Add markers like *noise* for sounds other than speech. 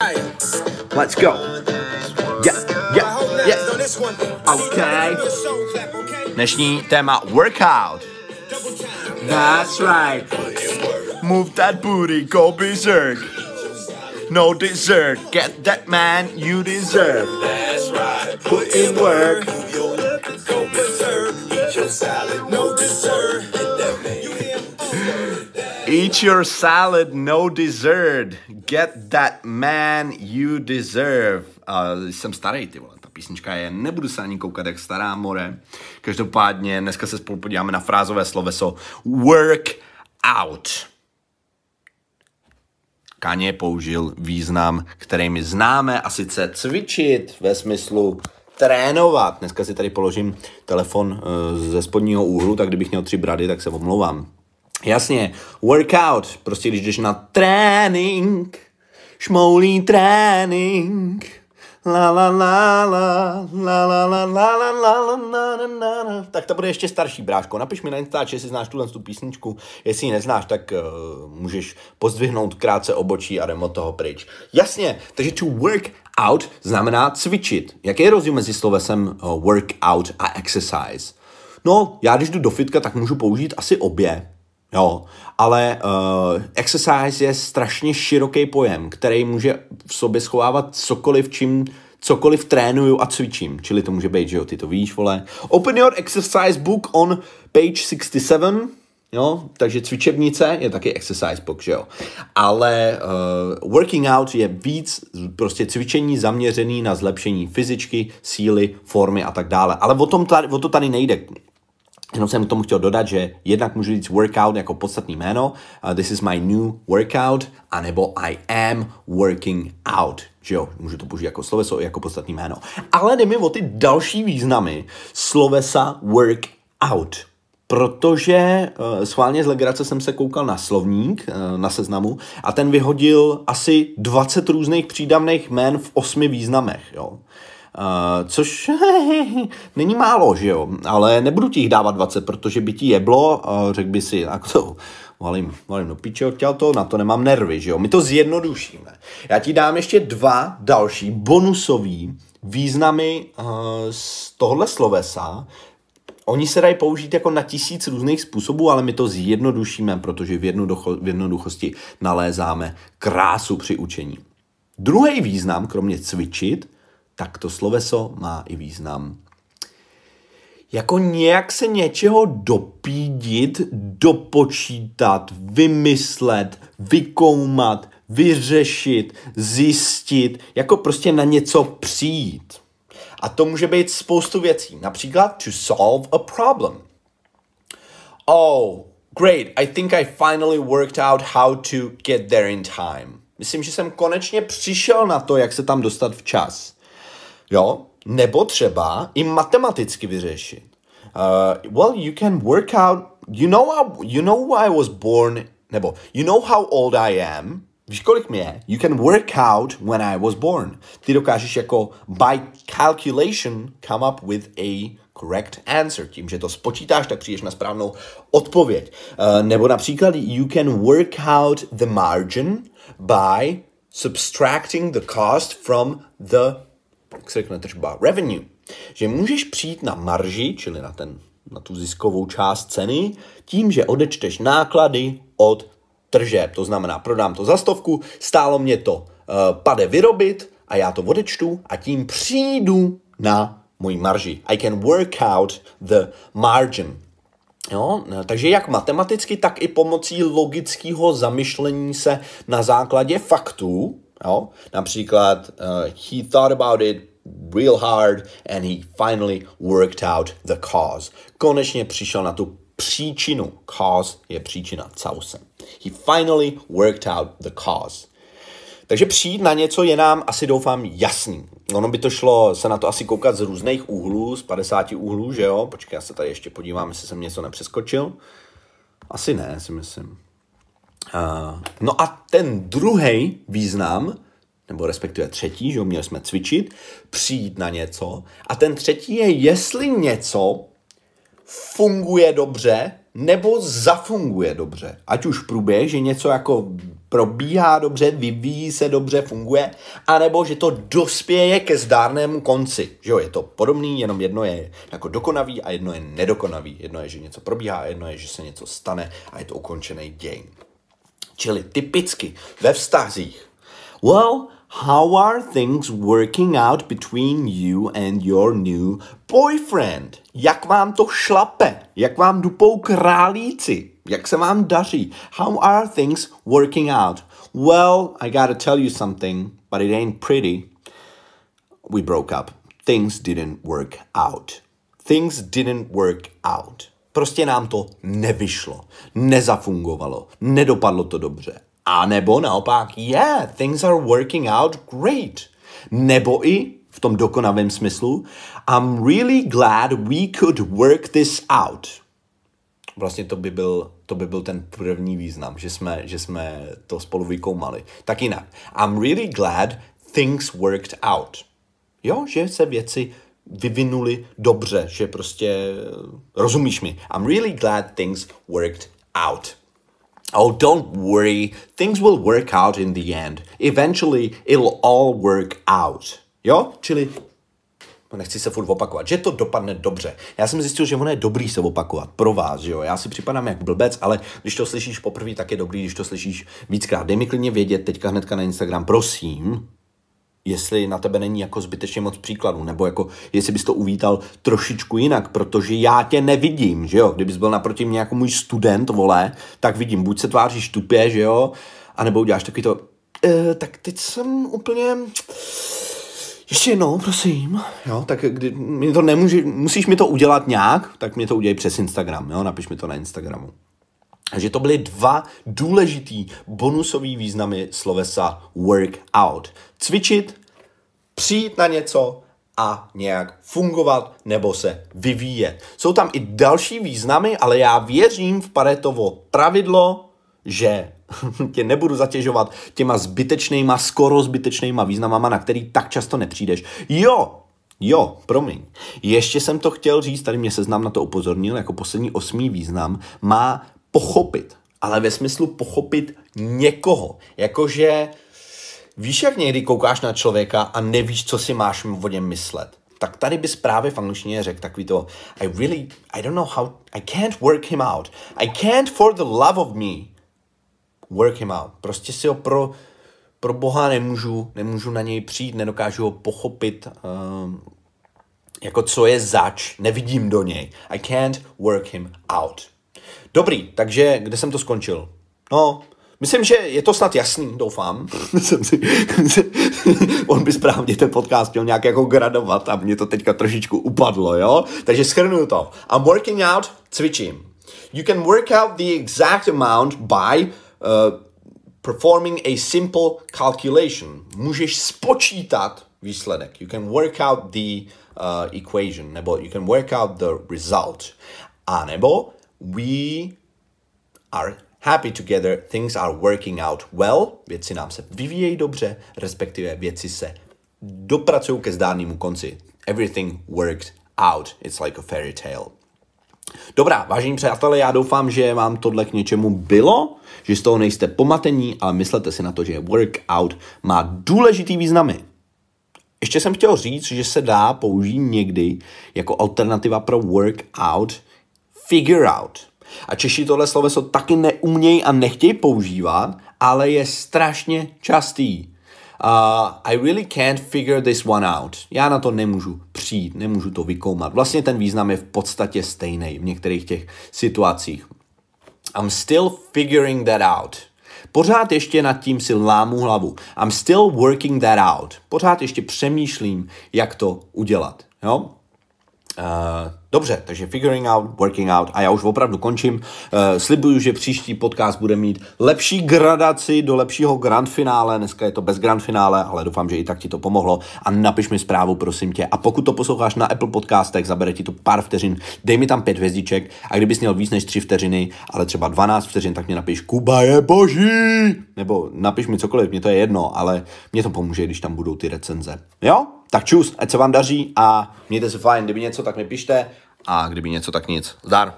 Let's go. Yeah, yeah, yeah. Okay. Dnešní téma workout. That's right. Move that booty, go berserk. No dessert, get that man you deserve. That's right. Put in work. Go berserk. Eat your salad, no dessert. Eat your salad, no dessert. Get that man you deserve. Uh, jsem starý, ty vole. Ta písnička je, nebudu se ani koukat, jak stará more. Každopádně dneska se spolu podíváme na frázové sloveso work out. Kaně použil význam, který my známe, a sice cvičit ve smyslu trénovat. Dneska si tady položím telefon uh, ze spodního úhlu, tak kdybych měl tři brady, tak se omlouvám. Jasně, workout, prostě když jdeš na trénink, šmoulí trénink, la la la la, la la la la la la la la la la Tak to bude ještě starší, bráško. Napiš mi na Instač, jestli znáš tuhle tu písničku. Jestli ji neznáš, tak uh, můžeš pozdvihnout krátce obočí a jdem od toho pryč. Jasně, takže to work out znamená cvičit. Jaký je rozdíl mezi slovesem uh, workout a exercise? No, já když jdu do fitka, tak můžu použít asi obě, Jo, ale uh, exercise je strašně široký pojem, který může v sobě schovávat cokoliv, čím cokoliv trénuju a cvičím. Čili to může být, že jo, ty to víš, vole. Open your exercise book on page 67, jo, takže cvičebnice je taky exercise book, že jo. Ale uh, working out je víc prostě cvičení zaměřený na zlepšení fyzičky, síly, formy a tak dále. Ale o, tom tady, o to tady nejde. Jenom jsem k tomu chtěl dodat, že jednak můžu říct workout jako podstatný jméno, uh, this is my new workout, anebo I am working out, že jo, můžu to použít jako sloveso, jako podstatný jméno. Ale jde mi o ty další významy slovesa work out. Protože uh, schválně z legrace jsem se koukal na slovník, uh, na seznamu, a ten vyhodil asi 20 různých přídavných jmén v osmi významech, jo. Uh, což *laughs* není málo, že jo, ale nebudu ti jich dávat 20, protože by ti jeblo, uh, řekl by si, tak to valím, valím do píče odtěl to, na to nemám nervy, že jo, my to zjednodušíme. Já ti dám ještě dva další bonusový významy uh, z tohle slovesa, Oni se dají použít jako na tisíc různých způsobů, ale my to zjednodušíme, protože v, jednoducho, v jednoduchosti nalézáme krásu při učení. Druhý význam, kromě cvičit, tak to sloveso má i význam. Jako nějak se něčeho dopídit, dopočítat, vymyslet, vykoumat, vyřešit, zjistit, jako prostě na něco přijít. A to může být spoustu věcí. Například to solve a problem. Oh, great, I think I finally worked out how to get there in time. Myslím, že jsem konečně přišel na to, jak se tam dostat včas. Jo? Nebo třeba i matematicky vyřešit. Uh, well, you can work out, you know, how, you know why I was born, nebo you know how old I am, Víš, kolik mě je? You can work out when I was born. Ty dokážeš jako by calculation come up with a correct answer. Tím, že to spočítáš, tak přijdeš na správnou odpověď. Uh, nebo například you can work out the margin by subtracting the cost from the jak se řekne tržba, revenue, že můžeš přijít na marži, čili na, ten, na tu ziskovou část ceny, tím, že odečteš náklady od tržeb. To znamená, prodám to za stovku, stálo mě to uh, pade vyrobit a já to odečtu a tím přijdu na můj marži. I can work out the margin. Jo? Takže jak matematicky, tak i pomocí logického zamyšlení se na základě faktů, Jo? Například uh, he thought about it real hard and he finally worked out the cause. Konečně přišel na tu příčinu. Cause je příčina causem. He finally worked out the cause. Takže přijít na něco je nám asi doufám jasný. Ono by to šlo se na to asi koukat z různých úhlů, z 50 úhlů, že jo? Počkej, já se tady ještě podívám, jestli jsem něco nepřeskočil. Asi ne, si myslím. No a ten druhý význam, nebo respektive třetí, že měli jsme cvičit, přijít na něco. A ten třetí je, jestli něco funguje dobře, nebo zafunguje dobře. Ať už průběh, že něco jako probíhá dobře, vyvíjí se dobře, funguje, anebo že to dospěje ke zdárnému konci. Že jo, je to podobný, jenom jedno je jako dokonavý a jedno je nedokonavý. Jedno je, že něco probíhá jedno je, že se něco stane a je to ukončený děj. Čili typicky ve vztazích. Well, how are things working out between you and your new boyfriend? Jak vám to šlape? Jak vám dupou králíci? Jak se vám daří? How are things working out? Well, I gotta tell you something, but it ain't pretty. We broke up. Things didn't work out. Things didn't work out. Prostě nám to nevyšlo, nezafungovalo, nedopadlo to dobře. A nebo naopak, yeah, things are working out great. Nebo i v tom dokonavém smyslu, I'm really glad we could work this out. Vlastně to by byl, to by byl ten první význam, že jsme, že jsme to spolu vykoumali. Tak jinak, I'm really glad things worked out. Jo, že se věci vyvinuli dobře, že prostě rozumíš mi. I'm really glad things worked out. Oh, don't worry. Things will work out in the end. Eventually, it'll all work out. Jo? Čili nechci se furt opakovat, že to dopadne dobře. Já jsem zjistil, že ono je dobrý se opakovat pro vás, jo. Já si připadám jak blbec, ale když to slyšíš poprvé, tak je dobrý, když to slyšíš víckrát. Dej mi klidně vědět teďka hnedka na Instagram, prosím, jestli na tebe není jako zbytečně moc příkladů, nebo jako jestli bys to uvítal trošičku jinak, protože já tě nevidím, že jo, kdybys byl naproti mě jako můj student, vole, tak vidím, buď se tváříš tupě, že jo, anebo uděláš takový to, e, tak teď jsem úplně, ještě jednou, prosím, jo, tak kdy, mi to nemůže, musíš mi to udělat nějak, tak mi to udělej přes Instagram, jo, napiš mi to na Instagramu. Takže to byly dva důležitý bonusový významy slovesa work out. Cvičit, přijít na něco a nějak fungovat nebo se vyvíjet. Jsou tam i další významy, ale já věřím v Paretovo pravidlo, že *laughs* tě nebudu zatěžovat těma zbytečnýma, skoro zbytečnýma významama, na který tak často nepřijdeš. Jo, Jo, promiň. Ještě jsem to chtěl říct, tady mě seznam na to upozornil, jako poslední osmý význam, má pochopit, ale ve smyslu pochopit někoho. Jakože víš, jak někdy koukáš na člověka a nevíš, co si máš o něm myslet. Tak tady bys právě v angličtině řekl takový to I really, I don't know how, I can't work him out. I can't for the love of me work him out. Prostě si ho pro, pro boha nemůžu, nemůžu na něj přijít, nedokážu ho pochopit, um, jako co je zač, nevidím do něj. I can't work him out. Dobrý, takže kde jsem to skončil? No, myslím, že je to snad jasný, doufám. *laughs* On by správně ten podcast měl nějak jako gradovat a mě to teďka trošičku upadlo, jo? Takže schrnuju to. I'm working out, cvičím. You can work out the exact amount by uh, performing a simple calculation. Můžeš spočítat výsledek. You can work out the uh, equation, nebo you can work out the result. A nebo we are happy together, things are working out well, věci nám se vyvíjejí dobře, respektive věci se dopracují ke zdárnému konci. Everything worked out. It's like a fairy tale. Dobrá, vážení přátelé, já doufám, že vám tohle k něčemu bylo, že z toho nejste pomatení, ale myslete si na to, že workout má důležitý významy. Ještě jsem chtěl říct, že se dá použít někdy jako alternativa pro workout figure out. A Češi tohle sloveso taky neumějí a nechtějí používat, ale je strašně častý. Uh, I really can't figure this one out. Já na to nemůžu přijít, nemůžu to vykoumat. Vlastně ten význam je v podstatě stejný v některých těch situacích. I'm still figuring that out. Pořád ještě nad tím si lámu hlavu. I'm still working that out. Pořád ještě přemýšlím, jak to udělat. Jo? Uh, dobře, takže figuring out, working out a já už opravdu končím. Uh, slibuju, že příští podcast bude mít lepší gradaci do lepšího grand finále. Dneska je to bez grand finále, ale doufám, že i tak ti to pomohlo. A napiš mi zprávu, prosím tě. A pokud to posloucháš na Apple podcastech, zabere ti to pár vteřin, dej mi tam pět hvězdiček a kdybys měl víc než tři vteřiny, ale třeba 12 vteřin, tak mě napiš Kuba je boží! Nebo napiš mi cokoliv, mě to je jedno, ale mě to pomůže, když tam budou ty recenze. Jo? Tak čus, ať se vám daří a mějte se fajn. Kdyby něco, tak mi pište a kdyby něco, tak nic. Zdar.